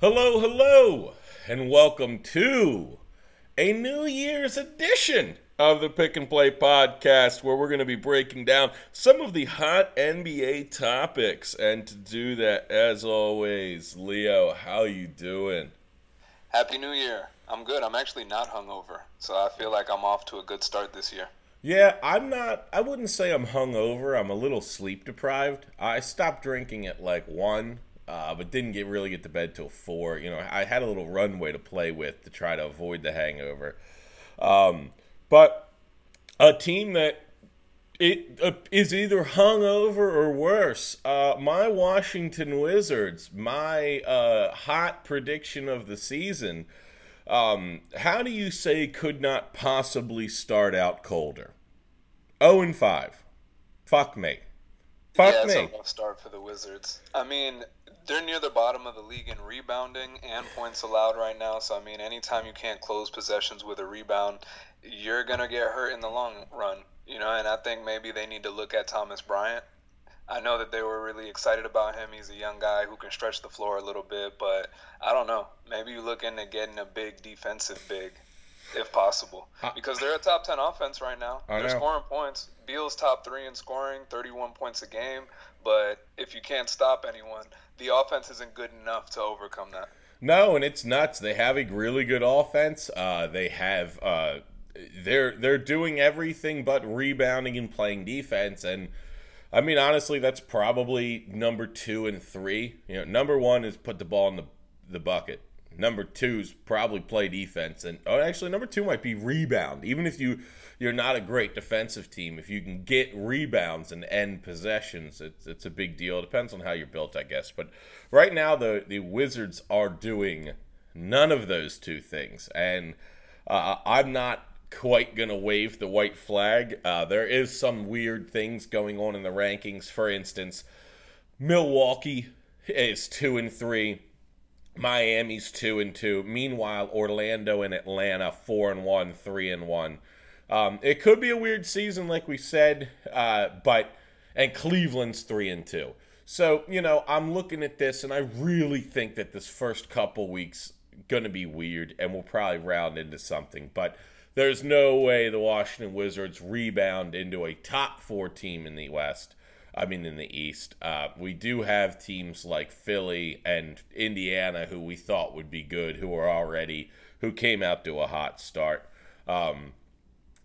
Hello, hello, and welcome to a New Year's edition of the Pick and Play podcast, where we're going to be breaking down some of the hot NBA topics. And to do that, as always, Leo, how you doing? Happy New Year. I'm good. I'm actually not hungover, so I feel like I'm off to a good start this year. Yeah, I'm not. I wouldn't say I'm hungover. I'm a little sleep deprived. I stopped drinking at like one uh, but didn't get really get to bed till four. You know, I had a little runway to play with to try to avoid the hangover. Um, but a team that it uh, is either hungover or worse. Uh, my Washington Wizards, my uh, hot prediction of the season. Um, how do you say could not possibly start out colder? 0 and 5. Fuck me. Fuck yeah, me. it's a rough start for the Wizards. I mean, they're near the bottom of the league in rebounding and points allowed right now. So I mean, anytime you can't close possessions with a rebound, you're gonna get hurt in the long run. You know, and I think maybe they need to look at Thomas Bryant. I know that they were really excited about him. He's a young guy who can stretch the floor a little bit, but I don't know. Maybe you look into getting a big defensive big, if possible, uh, because they're a top ten offense right now. I they're know. scoring points. Beal's top three in scoring, 31 points a game. But if you can't stop anyone, the offense isn't good enough to overcome that. No, and it's nuts. They have a really good offense. Uh, they have uh, they're they're doing everything but rebounding and playing defense. And I mean, honestly, that's probably number two and three. You know, number one is put the ball in the the bucket. Number two is probably play defense, and oh, actually, number two might be rebound. Even if you you're not a great defensive team, if you can get rebounds and end possessions, it's it's a big deal. It depends on how you're built, I guess. But right now, the the Wizards are doing none of those two things, and uh, I'm not quite gonna wave the white flag. Uh, there is some weird things going on in the rankings. For instance, Milwaukee is two and three. Miami's two and two. Meanwhile, Orlando and Atlanta four and one, three and one. Um, it could be a weird season, like we said, uh, but and Cleveland's three and two. So you know, I'm looking at this, and I really think that this first couple weeks gonna be weird, and we'll probably round into something. But there's no way the Washington Wizards rebound into a top four team in the West. I mean, in the East, uh, we do have teams like Philly and Indiana who we thought would be good, who are already who came out to a hot start. Um,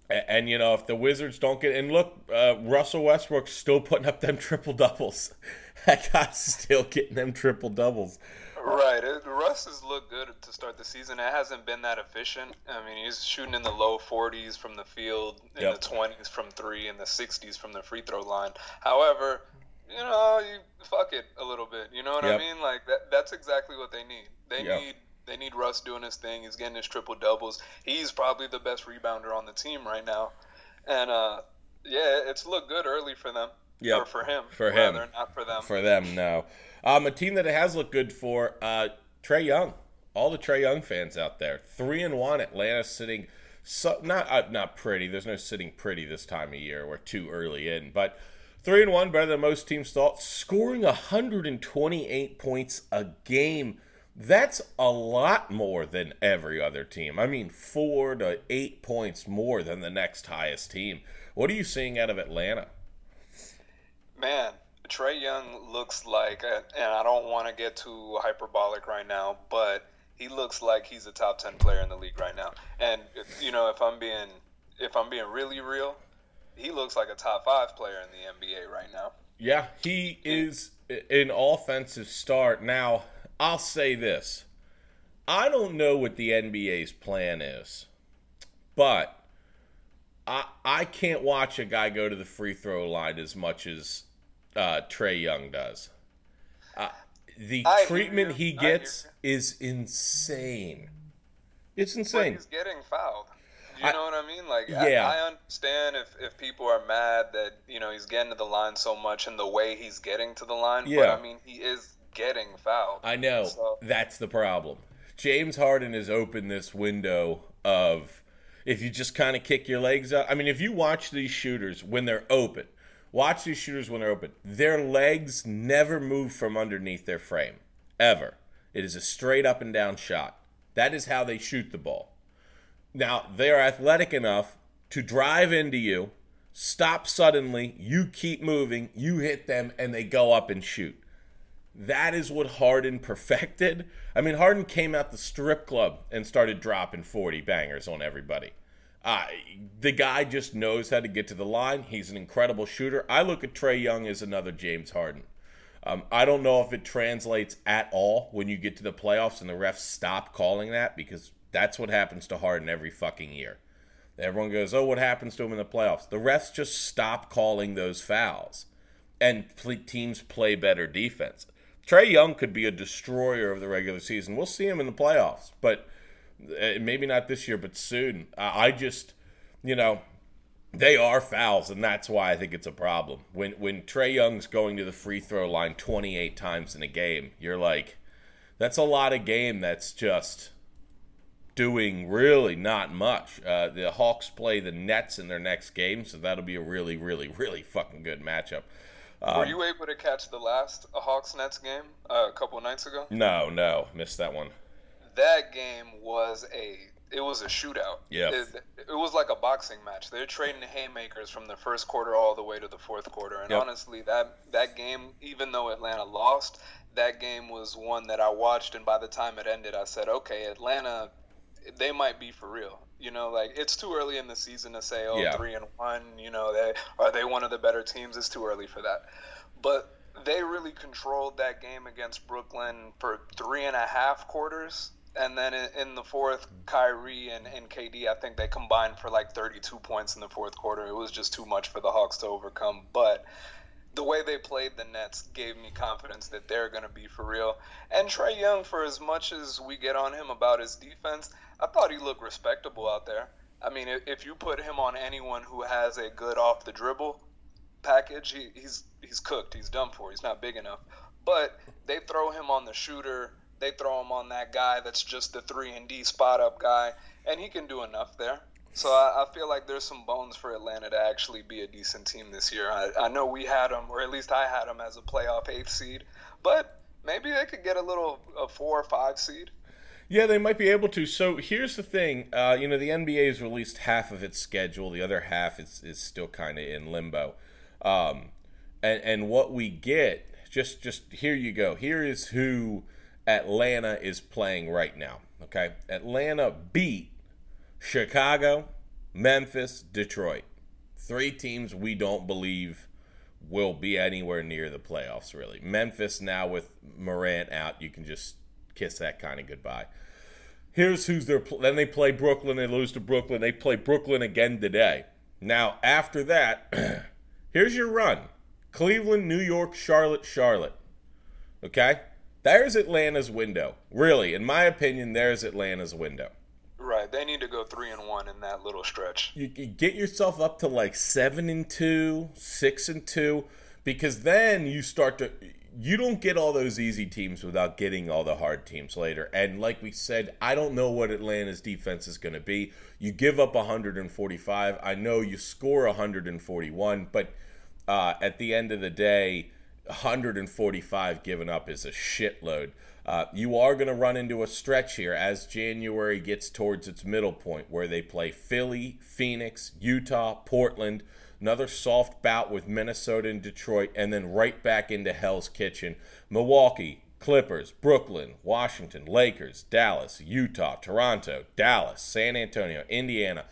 and, and, you know, if the Wizards don't get and look, uh, Russell Westbrook's still putting up them triple doubles. that guy's still getting them triple doubles. Right. It, Russ has looked good to start the season. It hasn't been that efficient. I mean, he's shooting in the low 40s from the field, in Yep. the 20s from three, and the 60s from the free throw line. However, you know, you fuck it a little bit. You know what Yep. I mean? Like that. That's exactly what they need. They Yep. need. They need Russ doing his thing. He's getting his triple doubles. He's probably the best rebounder on the team right now, and uh, yeah, it's looked good early for them. Yep. Or for him. For him. not for them. For them, no. Um, a team that it has looked good for, uh, Trae Young. All the Trae Young fans out there. Three and one. Atlanta sitting, so, not uh, not pretty. There's no sitting pretty this time of year. We're too early in, but three and one, better than most teams thought. Scoring 128 points a game. That's a lot more than every other team. I mean, four to eight points more than the next highest team. What are you seeing out of Atlanta? Man, Trae Young looks like, and I don't want to get too hyperbolic right now, but he looks like he's a top ten player in the league right now. And you know, if I'm being if I'm being really real, he looks like a top five player in the NBA right now. Yeah, he is an offensive start. Now, I'll say this. I don't know what the NBA's plan is, but I I can't watch a guy go to the free throw line as much as uh, Trae Young does. Uh, the I treatment he gets is insane. It's But insane. he's getting fouled. You I- know what I mean? Like, Yeah. I, I understand if, if people are mad that you know he's getting to the line so much and the way he's getting to the line. But Yeah. I mean, he is getting fouled. I know. So- That's the problem. James Harden has opened this window of if you just kind of kick your legs out. I mean, if you watch these shooters when they're open, watch these shooters when they're open. Their legs never move from underneath their frame, ever. It is a straight up and down shot. That is how they shoot the ball. Now, they are athletic enough to drive into you, stop suddenly, you keep moving, you hit them, and they go up and shoot. That is what Harden perfected. I mean, Harden came out the strip club and started dropping 40 bangers on everybody. Uh, the guy just knows how to get to the line. He's an incredible shooter. I look at Trae Young as another James Harden. Um, I don't know if it translates at all when you get to the playoffs and the refs stop calling that because that's what happens to Harden every fucking year. Everyone goes, "Oh, what happens to him in the playoffs?" The refs just stop calling those fouls, and teams play better defense. Trae Young could be a destroyer of the regular season. We'll see him in the playoffs, but maybe not this year, but soon. I just, you know, they are fouls, and that's why I think it's a problem. When when Trae Young's going to the free throw line 28 times in a game, you're like, that's a lot of game. That's just doing really not much. Uh, the Hawks play the Nets in their next game, so that'll be a really, really, really fucking good matchup. Um, Were you able to catch the last Hawks Nets game uh, a couple nights ago? No, no, missed that one. That game was a it was a shootout. Yeah, it, it, was like a boxing match. They're trading haymakers from the first quarter all the way to the fourth quarter. And yep. honestly, that that game, even though Atlanta lost, that game was one that I watched. And by the time it ended, I said, okay, Atlanta, they might be for real. You know, like it's too early in the season to say, oh, yeah. three and one. You know, they are they one of the better teams? It's too early for that. But they really controlled that game against Brooklyn for three and a half quarters. And then in the fourth, Kyrie and, and KD, I think they combined for like 32 points in the fourth quarter. It was just too much for the Hawks to overcome. But the way they played the Nets gave me confidence that they're going to be for real. And Trae Young, for as much as we get on him about his defense, I thought he looked respectable out there. I mean, if you put him on anyone who has a good off the dribble package, he, he's he's cooked. He's done for. He's not big enough. But they throw him on the shooter. They throw him on that guy that's just the three and D spot up guy, and he can do enough there. So I, I, feel like there's some bones for Atlanta to actually be a decent team this year. I, I know we had them, or at least I had them as a playoff eighth seed, but maybe they could get a little a four or five seed. Yeah, they might be able to. So here's the thing. Uh, you know, the NBA has released half of its schedule. The other half is, is still kind of in limbo. Um, and, and what we get, just just here you go. Here is who Atlanta is playing right now. Okay, Atlanta beat Chicago, Memphis, Detroit. Three teams we don't believe will be anywhere near the playoffs, really. Memphis now with Morant out, you can just kiss that kind of goodbye. Here's who's their. Then they play Brooklyn. They lose to Brooklyn. They play Brooklyn again today. Now, after that, here's your run Cleveland, New York, Charlotte, Charlotte. Okay? There's Atlanta's window. Really, in my opinion, there's Atlanta's window. Right, they need to go three and one in that little stretch. You, you get yourself up to like seven and two, six and two, because then you start to. You don't get all those easy teams without getting all the hard teams later. And like we said, I don't know what Atlanta's defense is going to be. You give up 145. I know you score 141, but uh, at the end of the day, 145 given up is a shitload. Uh, you are going to run into a stretch here as January gets towards its middle point where they play Philly, Phoenix, Utah, Portland, another soft bout with Minnesota and Detroit, and then right back into Hell's Kitchen. Milwaukee, Clippers, Brooklyn, Washington, Lakers, Dallas, Utah, Toronto, Dallas, San Antonio, Indiana.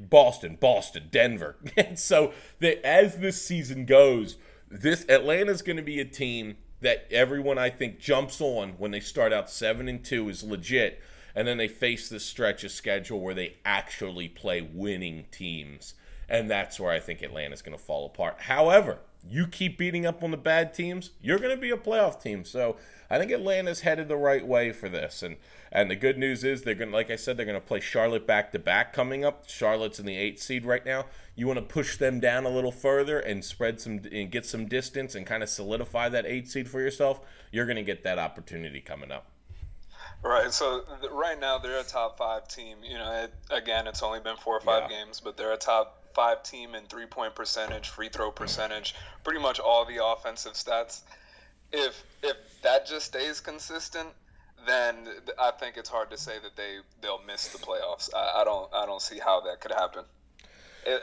Boston, Boston, Denver. And so that as this season goes, this Atlanta's going to be a team that everyone I think jumps on when they start out seven and two is legit, and then they face this stretch of schedule where they actually play winning teams, and that's where I think Atlanta's going to fall apart. However, you keep beating up on the bad teams, you're going to be a playoff team. So I think Atlanta's headed the right way for this, and and the good news is they're going, to like I said, they're going to play Charlotte back to back coming up. Charlotte's in the eight seed right now. You want to push them down a little further and spread some and get some distance and kind of solidify that eight seed for yourself. You're going to get that opportunity coming up. Right. So th- right now they're a top five team. You know, it, again, it's only been four or five yeah. games, but they're a top five team in three point percentage, free throw percentage, pretty much all the offensive stats. If if that just stays consistent, then I think it's hard to say that they they'll miss the playoffs. I, I don't I don't see how that could happen.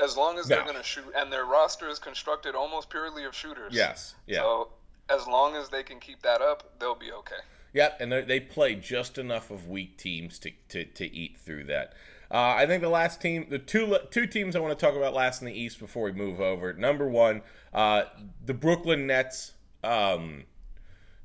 As long as they're going to shoot, and their roster is constructed almost purely of shooters. Yes. Yeah. So as long as they can keep that up, they'll be okay. Yep, and they- play just enough of weak teams to, to, to eat through that. Uh, I think the last team, the two two teams I want to talk about last in the East before we move over. Number one, uh, the Brooklyn Nets. Um,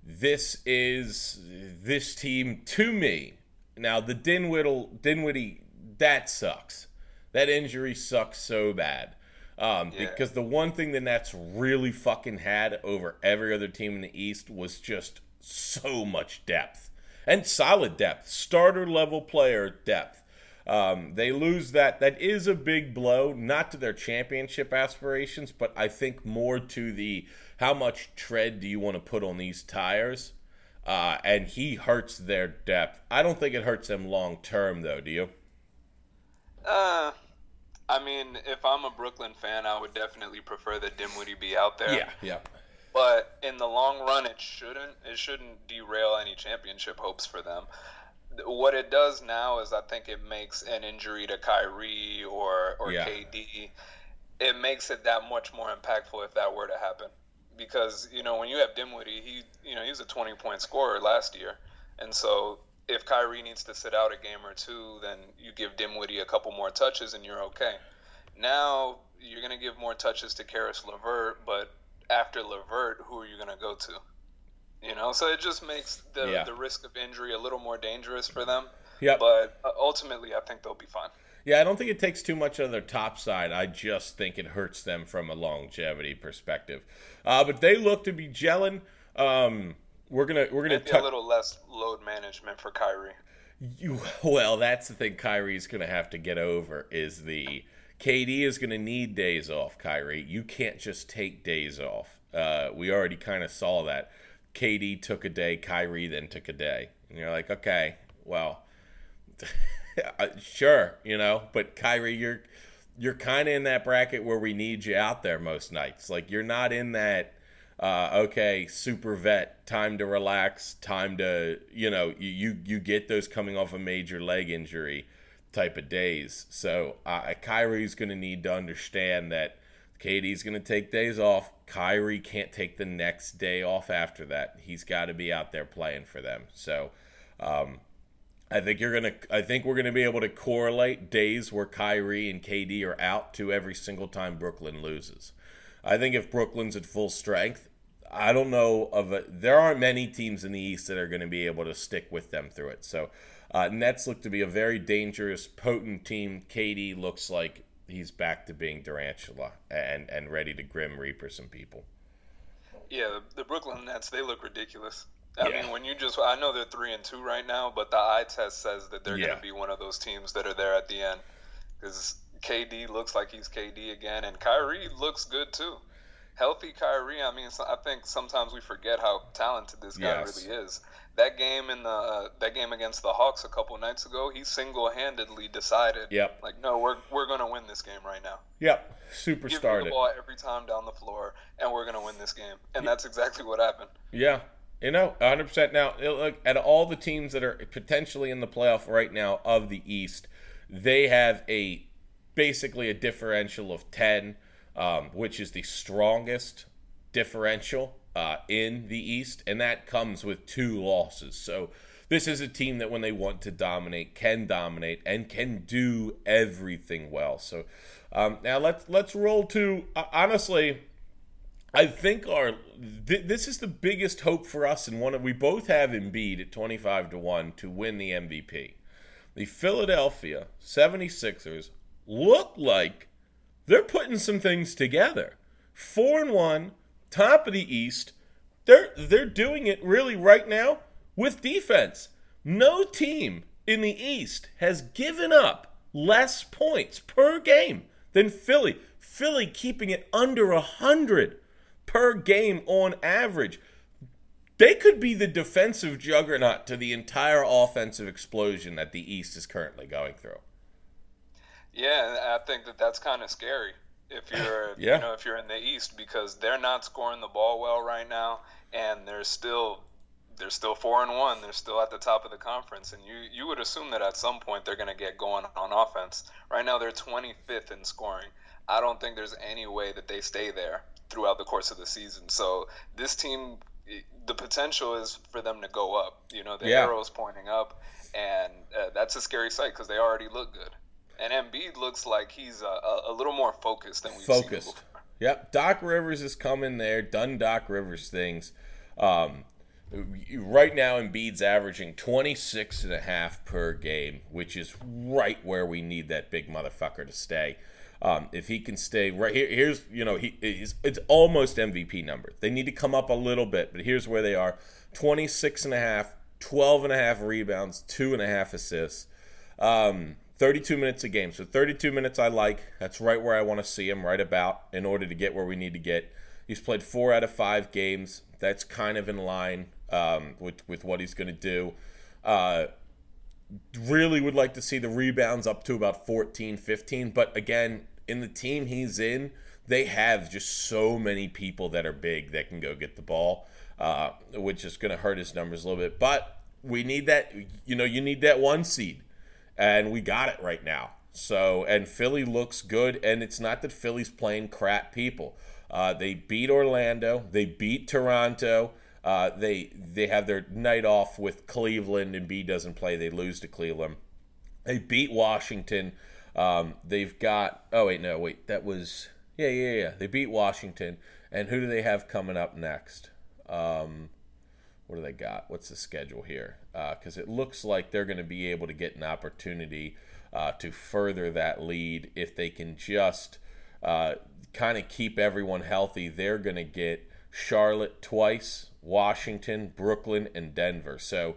this is this team to me. Now the Dinwiddle Dinwiddie that sucks. That injury sucks so bad. Um, Yeah. Because the one thing the Nets really fucking had over every other team in the East was just so much depth and solid depth, starter level player depth. Um, they lose that. That is a big blow, not to their championship aspirations, but I think more to the how much tread do you want to put on these tires? Uh, and he hurts their depth. I don't think it hurts them long term, though. Do you? Uh, I mean, if I'm a Brooklyn fan, I would definitely prefer that Dinwiddie be out there. Yeah. Yeah. But in the long run, it shouldn't. It shouldn't derail any championship hopes for them. What it does now is, I think it makes an injury to Kyrie or or Yeah. KD. It makes it that much more impactful if that were to happen. Because you know when you have Dinwiddie, he you know he's a 20 point scorer last year, and so if Kyrie needs to sit out a game or two, then you give Dinwiddie a couple more touches and you're okay. Now you're gonna give more touches to Caris LeVert, but after LeVert, who are you gonna go to? You know, so it just makes the Yeah. the risk of injury a little more dangerous for them. Yeah. But uh, ultimately, I think they'll be fine. Yeah, I don't think it takes too much of their top side. I just think it hurts them from a longevity perspective. Uh, but they look to be gelling. Um, we're gonna we're gonna Maybe a little less load management for Kyrie. You, well, that's the thing Kyrie's going to have to get over is the KD is going to need days off, Kyrie. You can't just take days off. Uh, we already kind of saw that. KD took a day, Kyrie then took a day. And you're like, okay, well, uh, sure, you know, but Kyrie, you're you're kind of in that bracket where we need you out there most nights. Like you're not in that uh, okay, super vet, time to relax, time to you know you you, you get those coming off a major leg injury type of days. So uh, Kyrie's going to need to understand that KD's going to take days off. Kyrie can't take the next day off after that. He's got to be out there playing for them. So. Um, I think you're gonna. I think we're gonna be able to correlate days where Kyrie and KD are out to every single time Brooklyn loses. I think if Brooklyn's at full strength, I don't know of a, there aren't many teams in the East that are going to be able to stick with them through it. So uh, Nets look to be a very dangerous, potent team. KD looks like he's back to being Durantula and and ready to grim reaper some people. Yeah, the, the Brooklyn Nets they look ridiculous. I Yeah. mean, when you just I know they're three and two right now, but the eye test says that they're Yeah. going to be one of those teams that are there at the end because KD looks like he's KD again, and Kyrie looks good too. Healthy Kyrie, I mean, I think sometimes we forget how talented this guy Yes. really is. That game in the uh, that game against the Hawks a couple nights ago, he single-handedly decided, Yep. like, no, we're we're going to win this game right now. Yep, Give me superstar. the ball every time down the floor, and we're going to win this game. And that's exactly what happened. Yeah, you know, 100%. Now, look at all the teams that are potentially in the playoff right now of the East, they have a basically a differential of 10, um, which is the strongest differential uh, in the East, and that comes with two losses. So this is a team that when they want to dominate, can dominate and can do everything well. So um, now let's let's roll to uh, honestly. I think our th- this is the biggest hope for us, and one of we both have Embiid at twenty five to one to win the MVP. The Philadelphia 76ers look like they're putting some things together. Four and one, top of the East. They're they're doing it really right now with defense. No team in the East has given up less points per game than Philly. Philly keeping it under a hundred per game on average. They could be the defensive juggernaut to the entire offensive explosion that the East is currently going through. Yeah, I think that that's kind of scary if you're Yeah. you know if you're in the East because they're not scoring the ball well right now, and they're still they're still four and one. They're still at the top of the conference, and you you would assume that at some point they're going to get going on offense. Right now, they're 25th in scoring. I don't think there's any way that they stay there throughout the course of the season. So this team, the potential is for them to go up. You know, the yeah. arrow's pointing up, and uh, that's a scary sight because they already look good. And Embiid looks like he's a, a, a little more focused than we've focused. seen before. Yep, Doc Rivers is coming there, done Doc Rivers things. Um, right now Embiid's averaging 26 and a half per game, which is right where we need that big motherfucker to stay. Um, if he can stay right here, here's you know he is it's almost MVP number. They need to come up a little bit, but here's where they are: 26 and a half, 12 and a half rebounds, two and a half assists, um, 32 minutes a game. So 32 minutes I like. That's right where I want to see him, right about in order to get where we need to get. He's played four out of five games. That's kind of in line um, with with what he's going to do. Uh, really would like to see the rebounds up to about 14, 15. But again, in the team he's in, they have just so many people that are big that can go get the ball, uh, which is going to hurt his numbers a little bit. But we need that, you know, you need that one seed, and we got it right now. So, and Philly looks good, and it's not that Philly's playing crap people. Uh, they beat Orlando, they beat Toronto. Uh, they they have their night off with Cleveland, and B doesn't play. They lose to Cleveland. They beat Washington. Um, they've got. Oh wait, no, wait. That was yeah, yeah, yeah. They beat Washington, and who do they have coming up next? Um, what do they got? What's the schedule here? Because uh, it looks like they're going to be able to get an opportunity uh, to further that lead if they can just uh, kind of keep everyone healthy. They're going to get Charlotte twice, Washington, Brooklyn, and Denver. So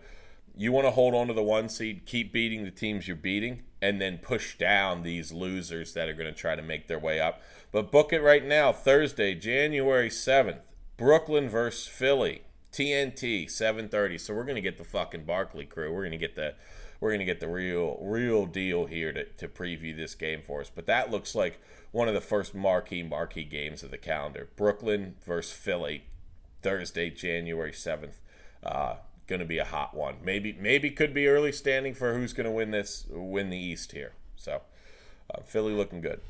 you want to hold on to the one seed, keep beating the teams you're beating, and then push down these losers that are going to try to make their way up. But book it right now, Thursday, January 7th, Brooklyn versus Philly. TNT 7:30. So we're to get the fucking Barkley crew. We're to get the we're to get the real real deal here to, to preview this game for us. But that looks like one of the first marquee marquee games of the calendar. Brooklyn versus Philly, Thursday, January seventh. Uh, going to be a hot one. Maybe maybe could be early standing for who's to win this win the East here. So uh, Philly looking good.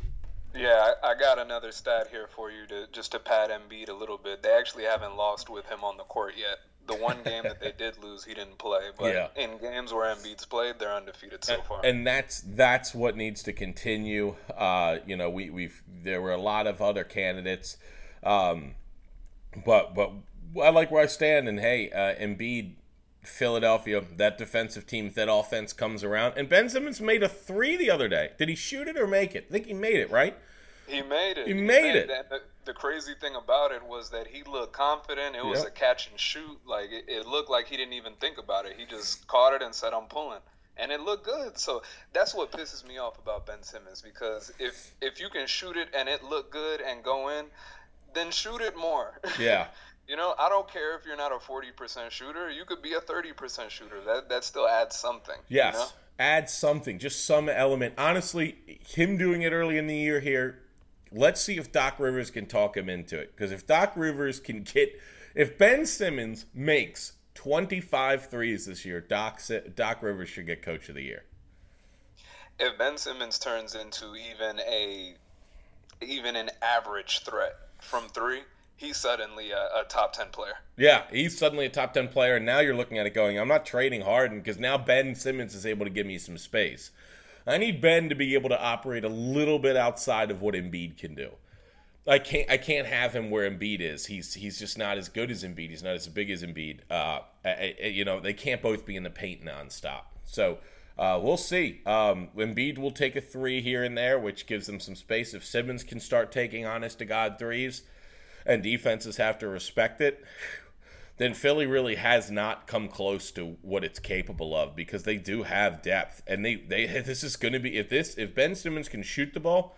Yeah, I, I got another stat here for you to just to pad Embiid a little bit. They actually haven't lost with him on the court yet the one game that they did lose, he didn't play. But yeah. in games where Embiid's played, they're undefeated so and, far. And that's that's what needs to continue. Uh, you know, we we've there were a lot of other candidates, um, but but I like where I stand. And hey, uh, Embiid, Philadelphia, that defensive team, if that offense comes around, and Ben Simmons made a three the other day. Did he shoot it or make it? I think he made it, right? He made it. He, he made, made, it. The, the, crazy thing about it was that he looked confident. It was yep. a catch and shoot. Like it, it, looked like he didn't even think about it. He just caught it and said, "I'm pulling," and it looked good. So that's what pisses me off about Ben Simmons because if if you can shoot it and it look good and go in, then shoot it more. Yeah. You know, I don't care if you're not a 40% shooter. You could be a 30% shooter. That that still adds something. Yes. You know? Add something, just some element. Honestly, him doing it early in the year here Let's see if Doc Rivers can talk him into it. Because if Doc Rivers can get, if Ben Simmons makes 25 threes this year, Doc, Doc Rivers should get Coach of the Year. If Ben Simmons turns into even a, even an average threat from three, he's suddenly a, a, top 10 player. Yeah, he's suddenly a top 10 player. And now you're looking at it going, I'm not trading Harden because now Ben Simmons is able to give me some space. I need Ben to be able to operate a little bit outside of what Embiid can do. I can't I can't have him where Embiid is. He's he's just not as good as Embiid. He's not as big as Embiid. Uh, I, I, you know, they can't both be in the paint nonstop. So uh, we'll see. Um, Embiid will take a three here and there, which gives them some space. If Simmons can start taking honest to God threes, and defenses have to respect it, then Philly really has not come close to what it's capable of because they do have depth and they they this is going to be if this if Ben Simmons can shoot the ball,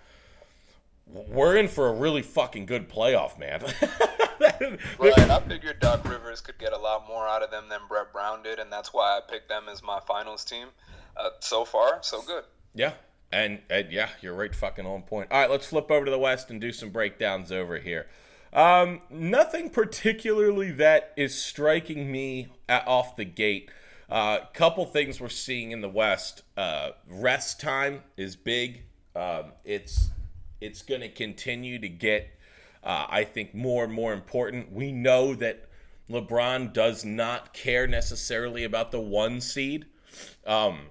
we're in for a really fucking good playoff, man. right, I figured Doc Rivers could get a lot more out of them than Brett Brown did, and that's why I picked them as my finals team. Uh, so far, so good. Yeah, and, and yeah, you're right, fucking on point. All right, let's flip over to the West and do some breakdowns over here. Um, nothing particularly that is striking me off the gate. A uh, couple things we're seeing in the West. Uh, rest time is big. Um, it's it's going to continue to get, uh, I think, more and more important. We know that LeBron does not care necessarily about the one seed. Um,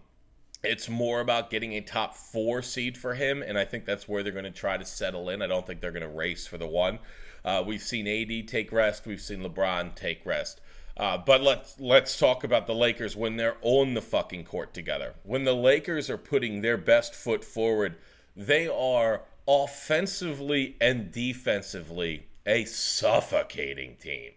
it's more about getting a top four seed for him, and I think that's where they're going to try to settle in. I don't think they're going to race for the one. Uh, we've seen AD take rest. We've seen LeBron take rest. Uh, but let's let's talk about the Lakers when they're on the fucking court together. When the Lakers are putting their best foot forward, they are offensively and defensively a suffocating team.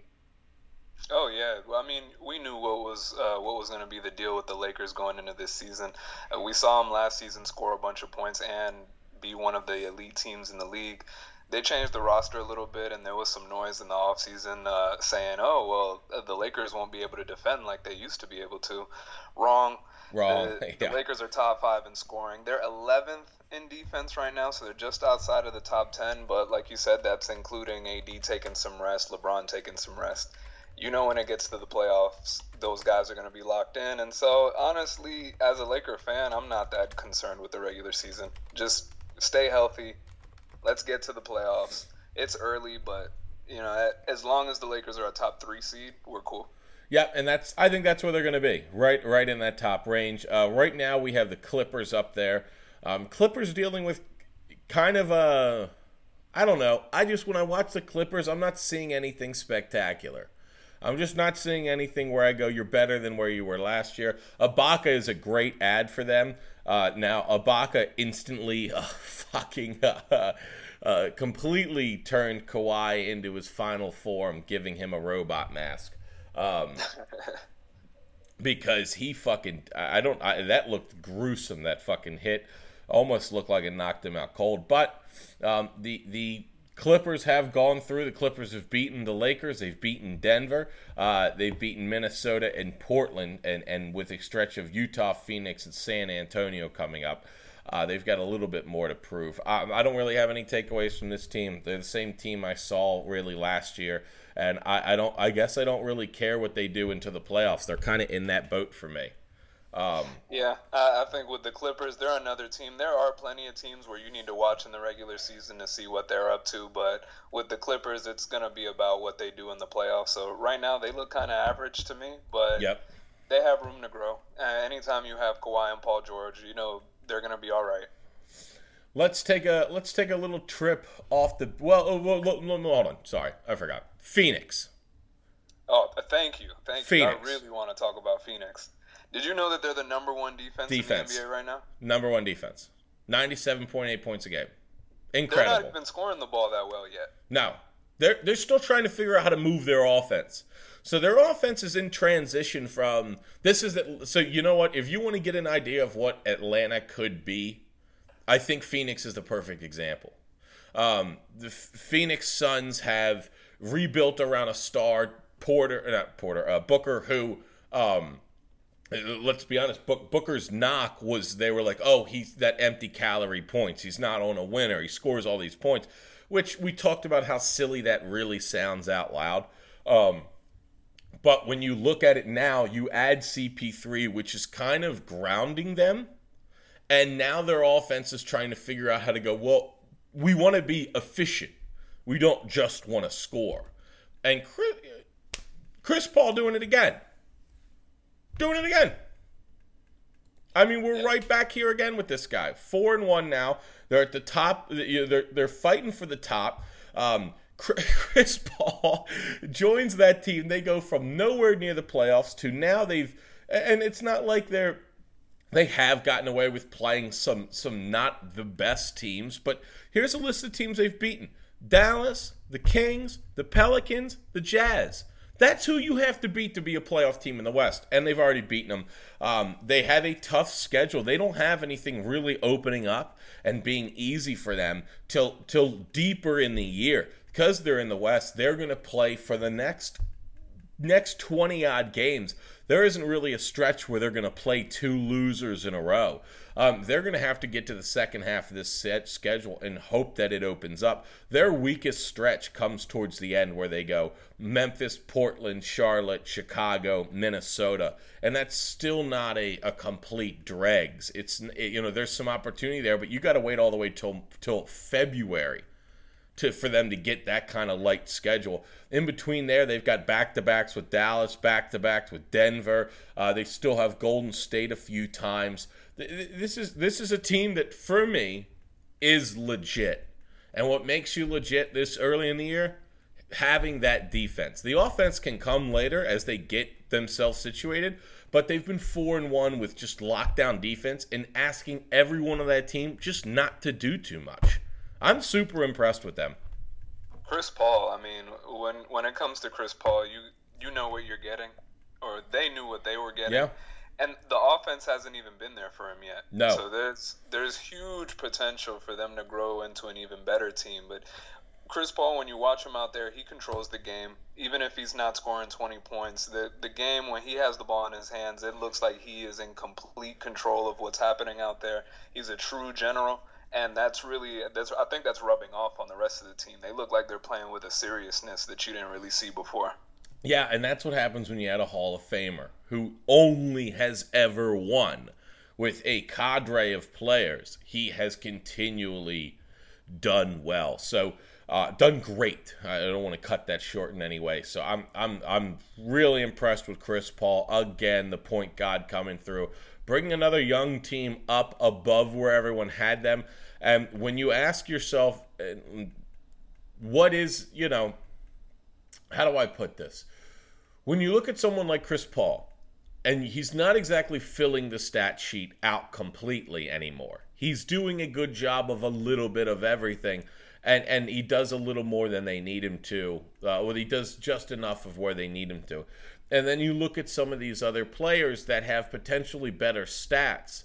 Oh yeah, well, I mean, we knew what was uh, what was going to be the deal with the Lakers going into this season. Uh, we saw them last season score a bunch of points and be one of the elite teams in the league they changed the roster a little bit, and there was some noise in the offseason uh, saying, oh, well, uh, the Lakers won't be able to defend like they used to be able to. Wrong. Wrong. The, yeah. the Lakers are top five in scoring. They're 11th in defense right now, so they're just outside of the top 10. But like you said, that's including AD taking some rest, LeBron taking some rest. You know, when it gets to the playoffs, those guys are going to be locked in. And so, honestly, as a Laker fan, I'm not that concerned with the regular season. Just stay healthy, Let's get to the playoffs. It's early, but you know, as long as the Lakers are a top three seed, we're cool. Yeah, and that's I think that's where they're going to be, right, right in that top range. Uh, right now, we have the Clippers up there. Um, Clippers dealing with kind of a, I don't know. I just when I watch the Clippers, I'm not seeing anything spectacular. I'm just not seeing anything where I go, you're better than where you were last year. Ibaka is a great add for them. Uh, now, Ibaka instantly uh, fucking uh, uh, completely turned Kawhi into his final form, giving him a robot mask. Um, because he fucking, I don't, I, that looked gruesome, that fucking hit. Almost looked like it knocked him out cold. But um, the, the Clippers have gone through. The Clippers have beaten the Lakers. They've beaten Denver. Uh, they've beaten Minnesota and Portland, and, and with a stretch of Utah, Phoenix, and San Antonio coming up. Uh, they've got a little bit more to prove. I, I, don't really have any takeaways from this team. They're the same team I saw really last year, and I, I don't. I guess I don't really care what they do into the playoffs. They're kind of in that boat for me. Um, yeah, I, think with the Clippers, they're another team. There are plenty of teams where you need to watch in the regular season to see what they're up to, but with the Clippers, it's going to be about what they do in the playoffs. So right now, they look kind of average to me, but yep. they have room to grow. Uh, anytime you have Kawhi and Paul George, you know they're going to be all right. Let's take a let's take a little trip off the well. Oh, well, hold on, sorry, I forgot. Phoenix. Oh, thank you, thank Phoenix. you. I really want to talk about Phoenix. Did you know that they're the number one defense, defense. in the NBA right now? Number one defense. 97.8 points a game. Incredible. They're not even scoring the ball that well yet. No. They're, they're still trying to figure out how to move their offense. So their offense is in transition from this is that so you know what if you want to get an idea of what Atlanta could be, I think Phoenix is the perfect example. Um, the Phoenix Suns have rebuilt around a star Porter, not Porter, uh, Booker, who um, let's be honest, Book, Booker's knock was they were like, oh, he's that empty calorie points. He's not on a winner. He scores all these points, which we talked about how silly that really sounds out loud. Um, but when you look at it now, you add CP3, which is kind of grounding them. And now their offense is trying to figure out how to go, well, we want to be efficient. We don't just want to score. And Chris, Chris Paul doing it again doing it again. I mean, we're right back here again with this guy. Four and one now. They're at the top. They're they're fighting for the top. Um, Chris Paul joins that team. They go from nowhere near the playoffs to now they've, and it's not like they're they have gotten away with playing some some not the best teams. But here's a list of teams they've beaten: Dallas, the Kings, the Pelicans, the Jazz. That's who you have to beat to be a playoff team in the West, and they've already beaten them. Um, they have a tough schedule. They don't have anything really opening up and being easy for them till till deeper in the year because they're in the West. They're going to play for the next next 20 odd games there isn't really a stretch where they're going to play two losers in a row. Um, they're going to have to get to the second half of this set schedule and hope that it opens up. Their weakest stretch comes towards the end where they go Memphis, Portland, Charlotte, Chicago, Minnesota, and that's still not a, a complete dregs. It's you know there's some opportunity there, but you got to wait all the way till till February to for them to get that kind of light schedule. In between there, they've got back to backs with Dallas, back to backs with Denver. Uh, they still have Golden State a few times. This is this is a team that for me is legit. And what makes you legit this early in the year? Having that defense. The offense can come later as they get themselves situated, but they've been four and one with just lockdown defense and asking everyone on that team just not to do too much. I'm super impressed with them. Chris Paul, I mean, when when it comes to Chris Paul, you you know what you're getting, or they knew what they were getting. Yeah. And the offense hasn't even been there for him yet. No. So there's there's huge potential for them to grow into an even better team. But Chris Paul, when you watch him out there, he controls the game. Even if he's not scoring 20 points, the the game when he has the ball in his hands, it looks like he is in complete control of what's happening out there. He's a true general and that's really that's I think that's rubbing off on the rest of the team. They look like they're playing with a seriousness that you didn't really see before. Yeah, and that's what happens when you add a Hall of Famer who only has ever won with a cadre of players. He has continually done well. So uh, done great. I don't want to cut that short in any way. So I'm I'm I'm really impressed with Chris Paul again. The point God coming through, bringing another young team up above where everyone had them. And when you ask yourself, uh, what is, you know, how do I put this? When you look at someone like Chris Paul, and he's not exactly filling the stat sheet out completely anymore. He's doing a good job of a little bit of everything, and and he does a little more than they need him to. Uh, well, he does just enough of where they need him to. And then you look at some of these other players that have potentially better stats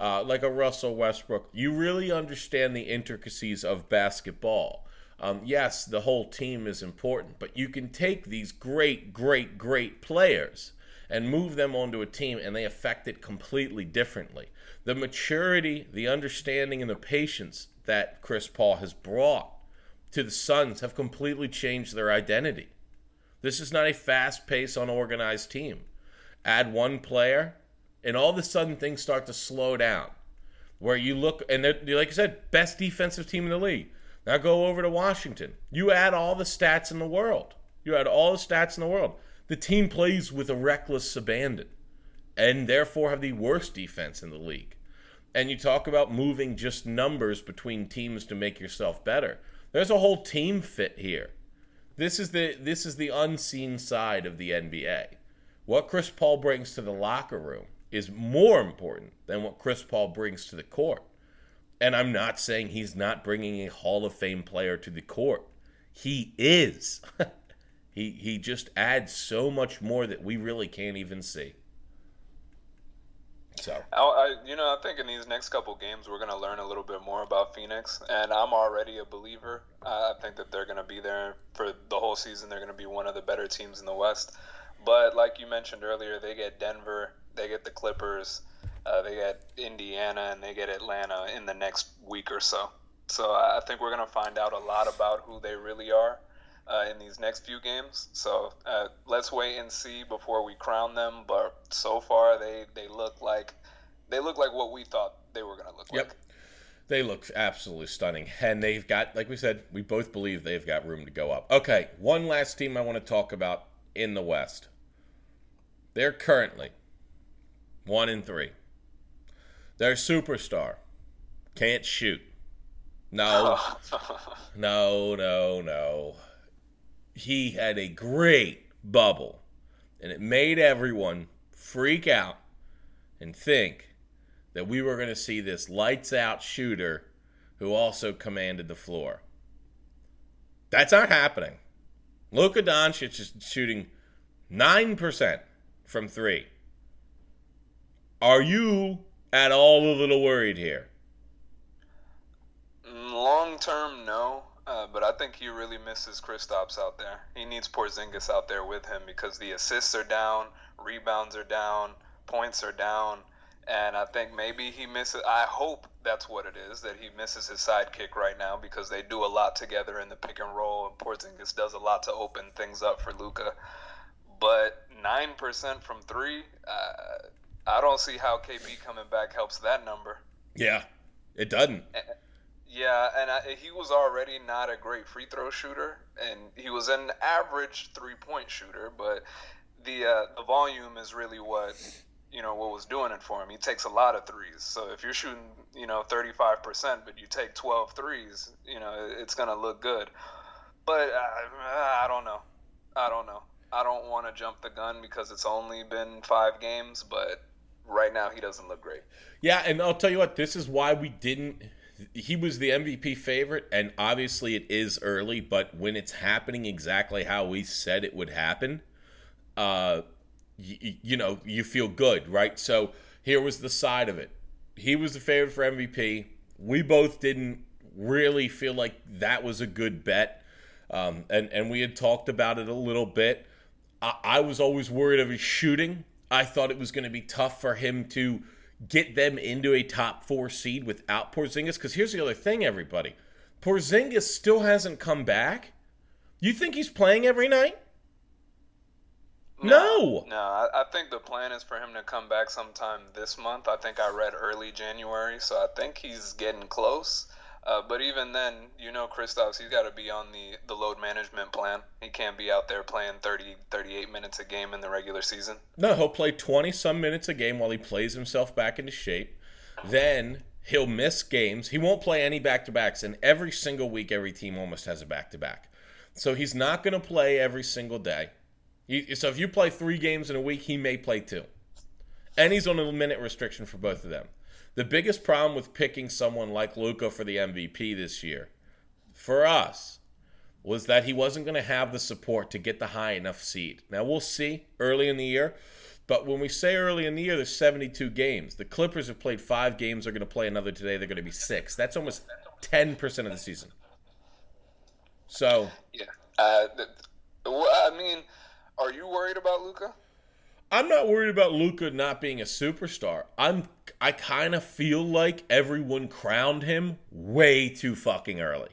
uh, like a Russell Westbrook, you really understand the intricacies of basketball. Um, yes, the whole team is important, but you can take these great, great, great players and move them onto a team and they affect it completely differently. The maturity, the understanding, and the patience that Chris Paul has brought to the Suns have completely changed their identity. This is not a fast paced, unorganized team. Add one player, and all of a sudden things start to slow down. Where you look, and like I said, best defensive team in the league. Now go over to Washington. You add all the stats in the world. You add all the stats in the world. The team plays with a reckless abandon and therefore have the worst defense in the league. And you talk about moving just numbers between teams to make yourself better. There's a whole team fit here. This is the this is the unseen side of the NBA. What Chris Paul brings to the locker room is more important than what Chris Paul brings to the court. And I'm not saying he's not bringing a Hall of Fame player to the court. He is. he he just adds so much more that we really can't even see. So, I, you know, I think in these next couple games we're going to learn a little bit more about Phoenix, and I'm already a believer. I think that they're going to be there for the whole season. They're going to be one of the better teams in the West. But like you mentioned earlier, they get Denver, they get the Clippers, uh, they get Indiana, and they get Atlanta in the next week or so. So I think we're going to find out a lot about who they really are uh, in these next few games. So uh, let's wait and see before we crown them. But so far, they, they look like they look like what we thought they were going to look yep. like. They look absolutely stunning. And they've got, like we said, we both believe they've got room to go up. Okay, one last team I want to talk about in the West. They're currently one in three. Their superstar can't shoot. No, no, no, no. He had a great bubble, and it made everyone freak out and think that we were going to see this lights out shooter who also commanded the floor. That's not happening. Luka Doncic is shooting 9% from three. Are you at all a little worried here? Long term, no. Uh, but I think he really misses Kristaps out there. He needs Porzingis out there with him because the assists are down, rebounds are down, points are down, and I think maybe he misses. I hope that's what it is that he misses his sidekick right now because they do a lot together in the pick and roll, and Porzingis does a lot to open things up for Luka. But nine percent from three, uh, I don't see how KP coming back helps that number. Yeah, it doesn't. Yeah, and I, he was already not a great free throw shooter, and he was an average three point shooter. But the uh, the volume is really what you know what was doing it for him. He takes a lot of threes. So if you're shooting you know 35 percent, but you take 12 threes, you know it's gonna look good. But uh, I don't know. I don't know. I don't want to jump the gun because it's only been five games, but right now he doesn't look great. Yeah, and I'll tell you what, this is why we didn't he was the MVP favorite, and obviously it is early, but when it's happening exactly how we said it would happen, uh, y- you know, you feel good, right? So here was the side of it. He was the favorite for MVP. We both didn't really feel like that was a good bet, um, and and we had talked about it a little bit. I, I was always worried of his shooting. I thought it was going to be tough for him to get them into a top four seed without Porzingis? Because here's the other thing, everybody Porzingis still hasn't come back. You think he's playing every night? No. No, I, I think the plan is for him to come back sometime this month. I think I read early January, so I think he's getting close. Uh, but even then, you know, Kristaps, he's got to be on the, the load management plan. He can't be out there playing 30, 38 minutes a game in the regular season. No, he'll play 20 some minutes a game while he plays himself back into shape. Then he'll miss games. He won't play any back to backs. And every single week, every team almost has a back to back. So he's not going to play every single day. So if you play three games in a week, he may play two. And he's on a minute restriction for both of them. The biggest problem with picking someone like Luka for the MVP this year, for us, was that he wasn't going to have the support to get the high enough seed. Now we'll see early in the year, but when we say early in the year, there's 72 games. The Clippers have played five games. They're going to play another today. They're going to be six. That's almost 10% of the season. So yeah, uh, I mean, are you worried about Luka? I'm not worried about Luka not being a superstar. I'm I kind of feel like everyone crowned him way too fucking early.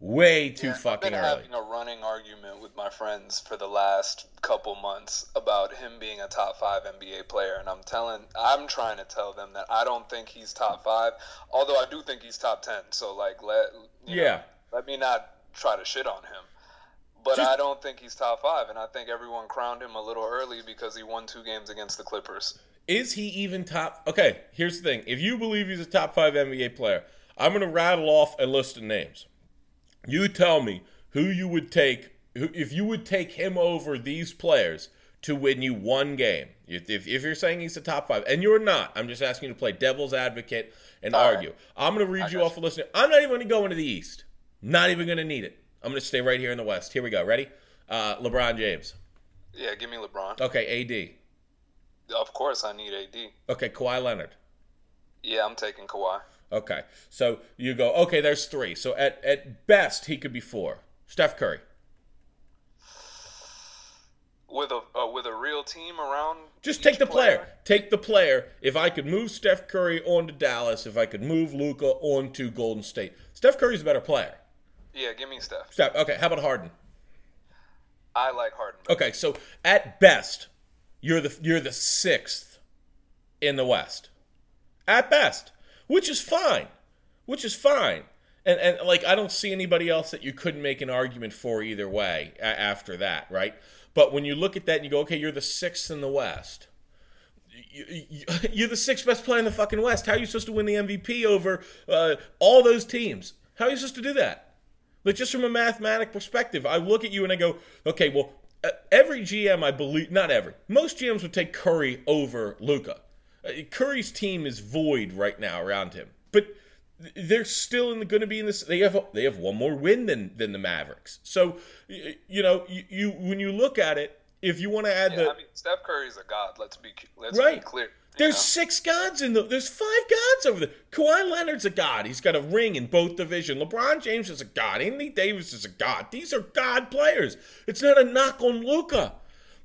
Way too yeah, fucking early. I've been having a running argument with my friends for the last couple months about him being a top five NBA player, and I'm telling, I'm trying to tell them that I don't think he's top five, although I do think he's top ten. So like, let yeah, know, let me not try to shit on him. But Just, I don't think he's top five, and I think everyone crowned him a little early because he won two games against the Clippers. Is he even top? Okay, here's the thing. If you believe he's a top five NBA player, I'm going to rattle off a list of names. You tell me who you would take, who, if you would take him over these players to win you one game. If, if, if you're saying he's a top five, and you're not, I'm just asking you to play devil's advocate and All argue. Right. I'm going to read you off a list. I'm not even going to go into the East. Not even going to need it. I'm going to stay right here in the West. Here we go. Ready? Uh, LeBron James. Yeah, give me LeBron. Okay, AD. Of course, I need AD. Okay, Kawhi Leonard. Yeah, I'm taking Kawhi. Okay, so you go. Okay, there's three. So at at best, he could be four. Steph Curry. With a uh, with a real team around. Just take the player. player. Take the player. If I could move Steph Curry on to Dallas, if I could move Luka on to Golden State, Steph Curry's a better player. Yeah, give me Steph. Steph. Okay, how about Harden? I like Harden. Okay, so at best, you're the you're the sixth in the West, at best, which is fine, which is fine. And and like I don't see anybody else that you couldn't make an argument for either way after that, right? But when you look at that and you go, okay, you're the sixth in the West. You're the sixth best player in the fucking West. How are you supposed to win the MVP over uh, all those teams? How are you supposed to do that? Like just from a mathematic perspective, I look at you and I go, okay, well, uh, every GM, I believe, not every, most GMs would take Curry over Luka. Uh, Curry's team is void right now around him, but they're still in the, going to be in this. They have they have one more win than than the Mavericks. So you know you, you when you look at it, if you want to add yeah, the, I mean Steph Curry's a god. Let's be let's right. be clear. There's six gods in the. There's five gods over there. Kawhi Leonard's a god. He's got a ring in both division. LeBron James is a god. Anthony Davis is a god. These are god players. It's not a knock on Luka,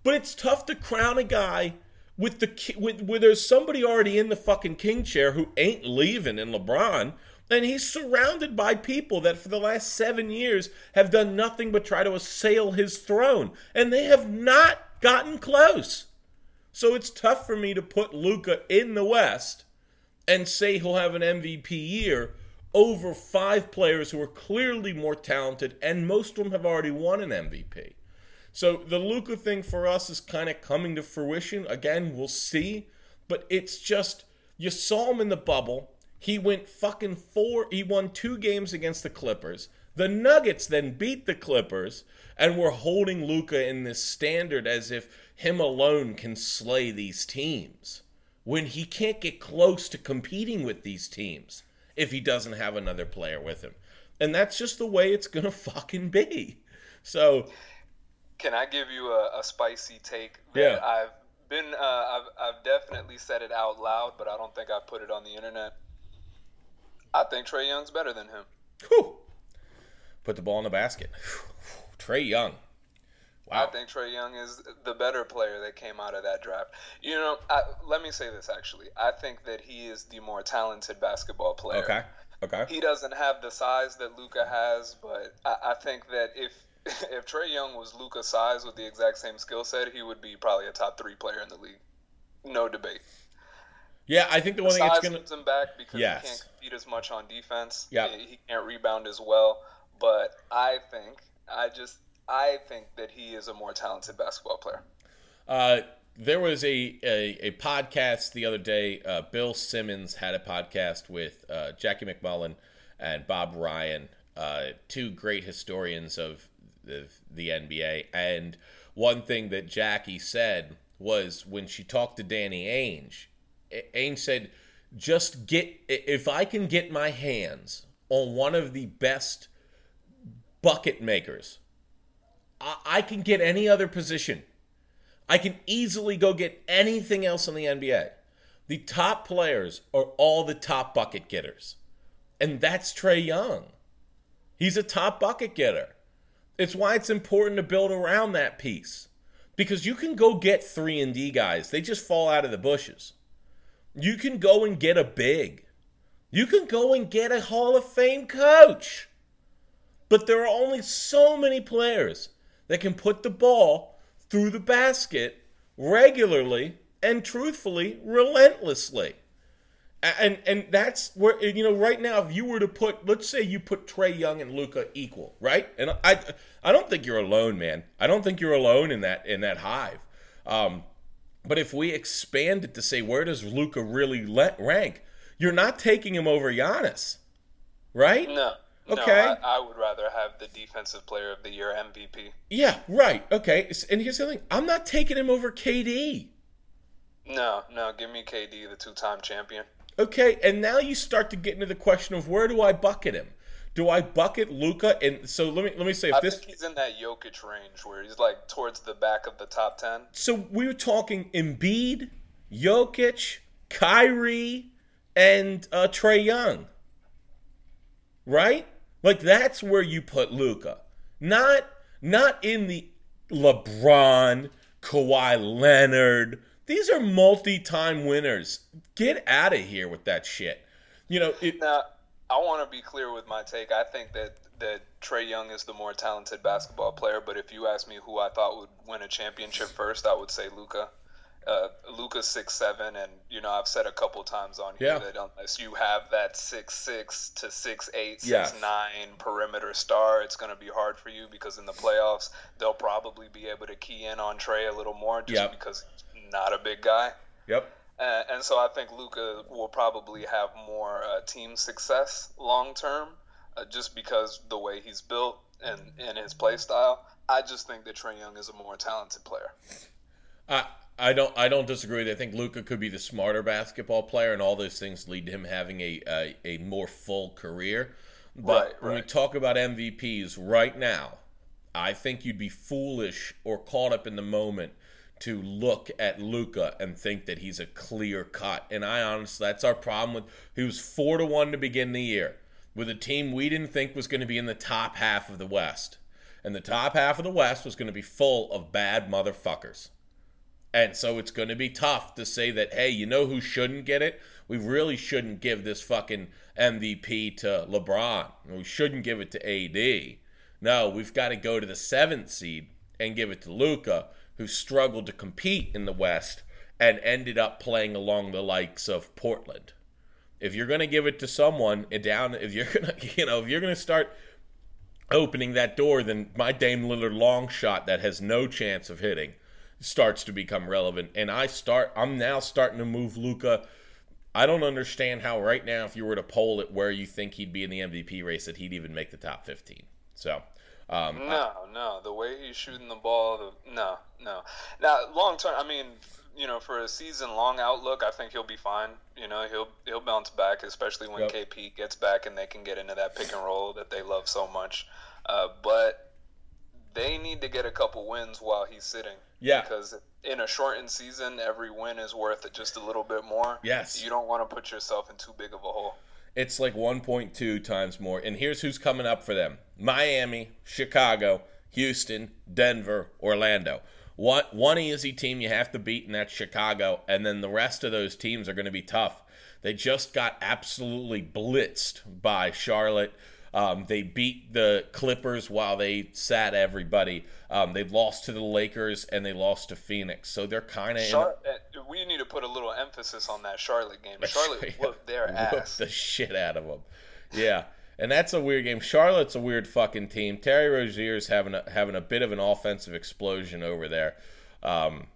but it's tough to crown a guy with the with where there's somebody already in the fucking king chair who ain't leaving in LeBron. And he's surrounded by people that for the last seven years have done nothing but try to assail his throne. And they have not gotten close. So it's tough for me to put Luka in the West and say he'll have an MVP year over five players who are clearly more talented, and most of them have already won an MVP. So the Luka thing for us is kind of coming to fruition. Again, we'll see. But it's just you saw him in the bubble. He went fucking four. He won two games against the Clippers. The Nuggets then beat the Clippers, and we're holding Luka in this standard as if him alone can slay these teams when he can't get close to competing with these teams if he doesn't have another player with him. And that's just the way it's going to fucking be. So. Can I give you a, a spicy take? yeah. I've been, uh, I've, I've definitely said it out loud, but I don't think I put it on the internet. I think Trae Young's better than him. Whew. Put the ball in the basket. Trae Young. Wow. I think Trae Young is the better player that came out of that draft. You know, I, let me say this actually. I think that he is the more talented basketball player. Okay. Okay. He doesn't have the size that Luka has, but I, I think that if if Trae Young was Luka's size with the exact same skill set, he would be probably a top three player in the league. No debate. Yeah, I think the, the one thing that's going to him back because yes. he can't compete as much on defense. Yeah, he can't rebound as well. But I think I just I think that he is a more talented basketball player. Uh, there was a, a, a, podcast the other day. Uh, Bill Simmons had a podcast with uh, Jackie MacMullan and Bob Ryan, uh, two great historians of the, the NBA. And one thing that Jackie said was when she talked to Danny Ainge, Ainge said, just get, if I can get my hands on one of the best bucket makers I, can get any other position. I can easily go get anything else in the NBA. The top players are all the top bucket getters. And that's Trae Young. He's a top bucket getter. It's why it's important to build around that piece. Because you can go get 3 and D guys. They just fall out of the bushes. You can go and get a big. You can go and get a Hall of Fame coach. But there are only so many players that can put the ball through the basket regularly and truthfully, relentlessly. And and that's where you know right now if you were to put let's say you put Trae Young and Luka equal, right? And I I don't think you're alone, man. I don't think you're alone in that in that hive. Um, but if we expand it to say where does Luka really rank, you're not taking him over Giannis, right? No. Okay. No, I, I, would rather have the defensive player of the year MVP. Yeah, right. Okay. And here's the thing I'm not taking him over KD. No, no. Give me KD, the two time champion. Okay. And now you start to get into the question of where do I bucket him? Do I bucket Luka? And so let me let me say if I this think he's in that Jokic range where he's like towards the back of the top ten. So we were talking Embiid, Jokic, Kyrie, and uh, Trae Young. Right? Like that's where you put Luka. Not not in the LeBron, Kawhi Leonard. These are multi-time winners. Get out of here with that shit. You know, it, now I want to be clear with my take. I think that that Trae Young is the more talented basketball player, but if you ask me who I thought would win a championship first, I would say Luka uh, Luka's six seven, and you know I've said a couple times on here yeah. that unless you have that six six to six eight six yes. nine perimeter star, it's going to be hard for you because in the playoffs they'll probably be able to key in on Trae a little more just yep. because he's not a big guy. Yep. Uh, and so I think Luka will probably have more uh, team success long term, uh, just because the way he's built and in his play style. I just think that Trae Young is a more talented player. Uh, I don't I don't disagree. I think Luka could be the smarter basketball player, and all those things lead to him having a a, a more full career. But right, when we talk about MVPs right now, I think you'd be foolish or caught up in the moment to look at Luka and think that he's a clear cut. And I honestly, that's our problem with. He was four to one to begin the year with a team we didn't think was going to be in the top half of the West, and the top half of the West was going to be full of bad motherfuckers. And so it's going to be tough to say that, hey, you know who shouldn't get it? We really shouldn't give this fucking MVP to LeBron. We shouldn't give it to AD. No, we've got to go to the seventh seed and give it to Luka, who struggled to compete in the West and ended up playing along the likes of Portland. If you're going to give it to someone down, if you're going to, you know, if you're going to start opening that door, then my Dame Lillard long shot that has no chance of hitting starts to become relevant. And I start, I'm now starting to move Luka. I don't understand how right now, if you were to poll it where you think he'd be in the MVP race, that he'd even make the top 15. So, um, no, no, the way he's shooting the ball, the, no, no. Now, long term, I mean, you know, for a season long outlook, I think he'll be fine. You know, he'll he'll bounce back, especially when yep. KP gets back and they can get into that pick and roll that they love so much. Uh, but they need to get a couple wins while he's sitting. Yeah. Because in a shortened season, every win is worth it just a little bit more. Yes. You don't want to put yourself in too big of a hole. It's like 1.2 times more. And here's who's coming up for them Miami, Chicago, Houston, Denver, Orlando. One, one easy team you have to beat, and that's Chicago. And then the rest of those teams are going to be tough. They just got absolutely blitzed by Charlotte. Um, they beat the Clippers while they sat everybody. Um, they lost to the Lakers and they lost to Phoenix. So they're kind of. Char- a- uh, we need to put a little emphasis on that Charlotte game. Charlotte whooped their ass. Whooped the shit out of them. Yeah. And that's a weird game. Charlotte's a weird fucking team. Terry Rozier's having a, having a bit of an offensive explosion over there. Um,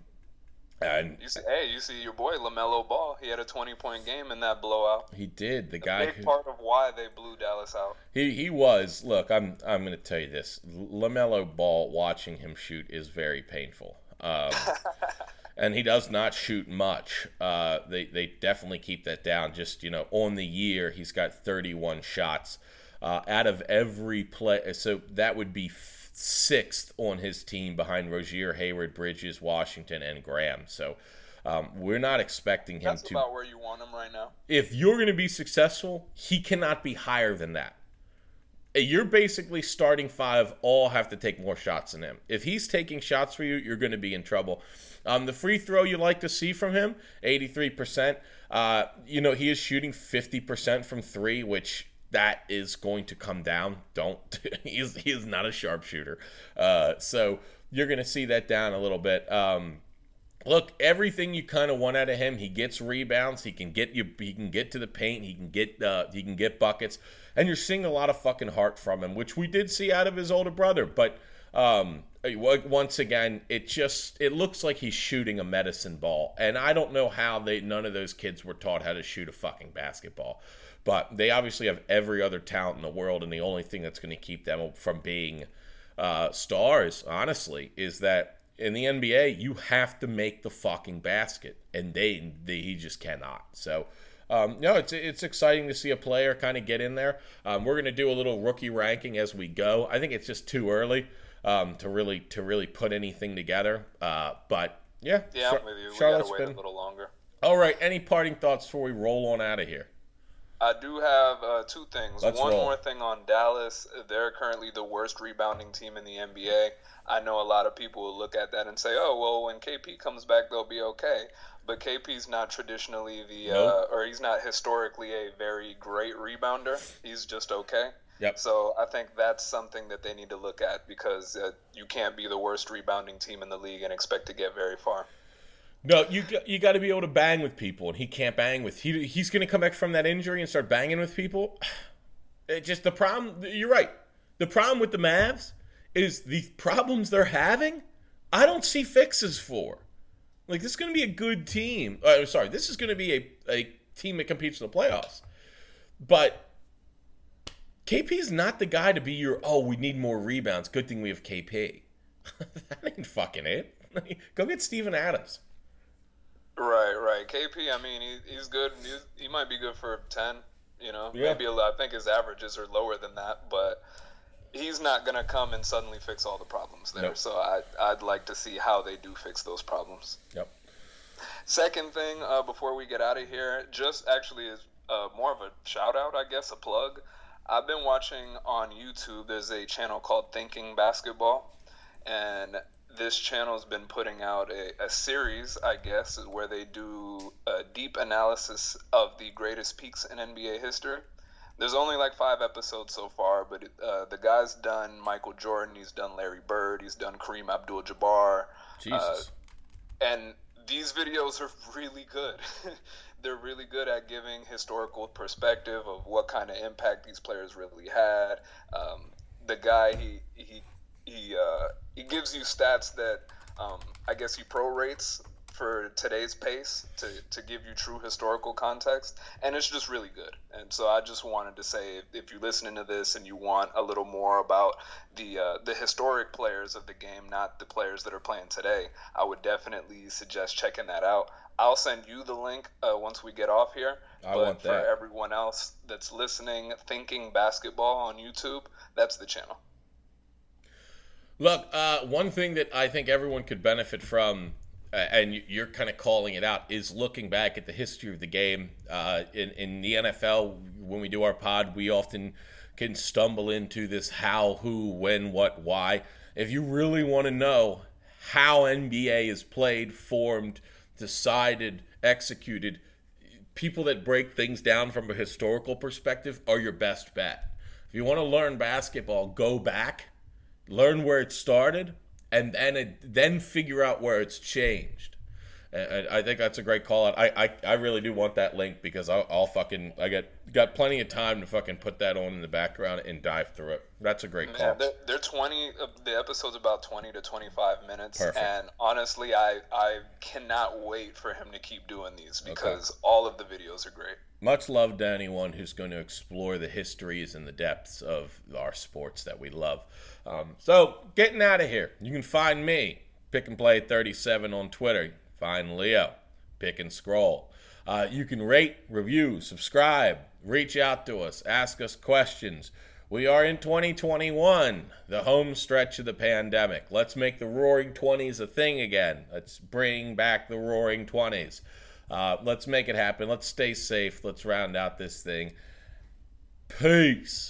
and you see, hey, you see your boy LaMelo Ball. He had a twenty-point game in that blowout. He did. The, the guy. Big who, part of why they blew Dallas out. He he was. Look, I'm I'm going to tell you this. LaMelo Ball. Watching him shoot is very painful. Um, and he does not shoot much. Uh, they they definitely keep that down. Just you know, on the year, he's got 31 shots uh, out of every play. So that would be sixth on his team behind Rozier, Hayward, Bridges, Washington, and Graham. So um, we're not expecting him That's to. That's about where you want him right now. If you're going to be successful, he cannot be higher than that. You're basically starting five, all have to take more shots than him. If he's taking shots for you, you're going to be in trouble. Um, the free throw you like to see from him, 83%. Uh, you know, he is shooting 50% from three, which that is going to come down. Don't he is he is not a sharpshooter, uh, so you're going to see that down a little bit. Um, look, everything you kind of want out of him, he gets rebounds. He can get you. He can get to the paint. He can get uh, he can get buckets, and you're seeing a lot of fucking heart from him, which we did see out of his older brother, but. Um, once again, it just it looks like he's shooting a medicine ball, and I don't know how they none of those kids were taught how to shoot a fucking basketball. But they obviously have every other talent in the world, and the only thing that's going to keep them from being uh, stars, honestly, is that in the NBA you have to make the fucking basket, and they, they he just cannot. So. Um, no, it's it's exciting to see a player kind of get in there. Um, we're going to do a little rookie ranking as we go. I think it's just too early um, to really to really put anything together. Uh, but yeah, yeah, Char- you. We Charlotte's wait been... a little longer. All right. Any parting thoughts before we roll on out of here? I do have uh, two things. Let's One roll. more thing on Dallas. They're currently the worst rebounding team in the NBA. I know a lot of people will look at that and say, "Oh, well, when KP comes back, they'll be okay." But KP's not traditionally the, nope. uh, or he's not historically a very great rebounder. He's just okay. Yep. So I think that's something that they need to look at because uh, you can't be the worst rebounding team in the league and expect to get very far. No, you you got to be able to bang with people, and he can't bang with. He he's going to come back from that injury and start banging with people. It just the problem. You're right. The problem with the Mavs is the problems they're having. I don't see fixes for. Like this is going to be a good team. Uh, sorry, this is going to be a a team that competes in the playoffs. But KP is not the guy to be your. Oh, we need more rebounds. Good thing we have KP. that ain't fucking it. Go get Steven Adams. Right, right. KP, I mean, he, he's good. He's, he might be good for ten. You know, yeah. maybe a. I think his averages are lower than that, but he's not gonna come and suddenly fix all the problems there. Nope. So I I'd like to see how they do fix those problems. Yep. Second thing, uh, before we get out of here, just actually is uh, more of a shout out, I guess, a plug. I've been watching on YouTube. There's a channel called Thinking Basketball, and this channel's been putting out a, a series, I guess, where they do a deep analysis of the greatest peaks in NBA history. There's only like five episodes so far, but uh, the guy's done Michael Jordan, he's done Larry Bird, he's done Kareem Abdul-Jabbar, Jesus. and these videos are really good. They're really good at giving historical perspective of what kind of impact these players really had. Um, the guy he he he uh, he gives you stats that um, I guess he prorates for today's pace to, to give you true historical context and it's just really good. And so i just wanted to say if, if you're listening to this and you want a little more about the uh, the historic players of the game not the players that are playing today i would definitely suggest checking that out. I'll send you the link uh, once we get off here I but want for everyone else that's listening thinking basketball on youtube that's the channel Look, uh, one thing that I think everyone could benefit from, uh, and you- you're kind of calling it out, is looking back at the history of the game. Uh, in, in the NFL, when we do our pod, we often can stumble into this how, who, when, what, why. If you really want to know how NBA is played, formed, decided, executed, people that break things down from a historical perspective are your best bet. If you want to learn basketball, go back learn where it started, and then it, then figure out where it's changed. And I think that's a great call out. I, I, I really do want that link because I'll, I'll fucking I got got plenty of time to fucking put that on in the background and dive through it. That's a great Yeah, call. they're, they're 20, uh, the episode's about 20 to 25 minutes. Perfect. And honestly, I, I cannot wait for him to keep doing these because all of the videos are great. Much love to anyone who's going to explore the histories and the depths of our sports that we love. Um, so, getting out of here, you can find me, Pick and Play 37 on Twitter. Find Leo, Pick and Scroll. Uh, you can rate, review, subscribe, reach out to us, ask us questions. We are in 2021, the home stretch of the pandemic. Let's make the roaring 20s a thing again. Let's bring back the roaring 20s. Uh, let's make it happen. Let's stay safe. Let's round out this thing. Peace.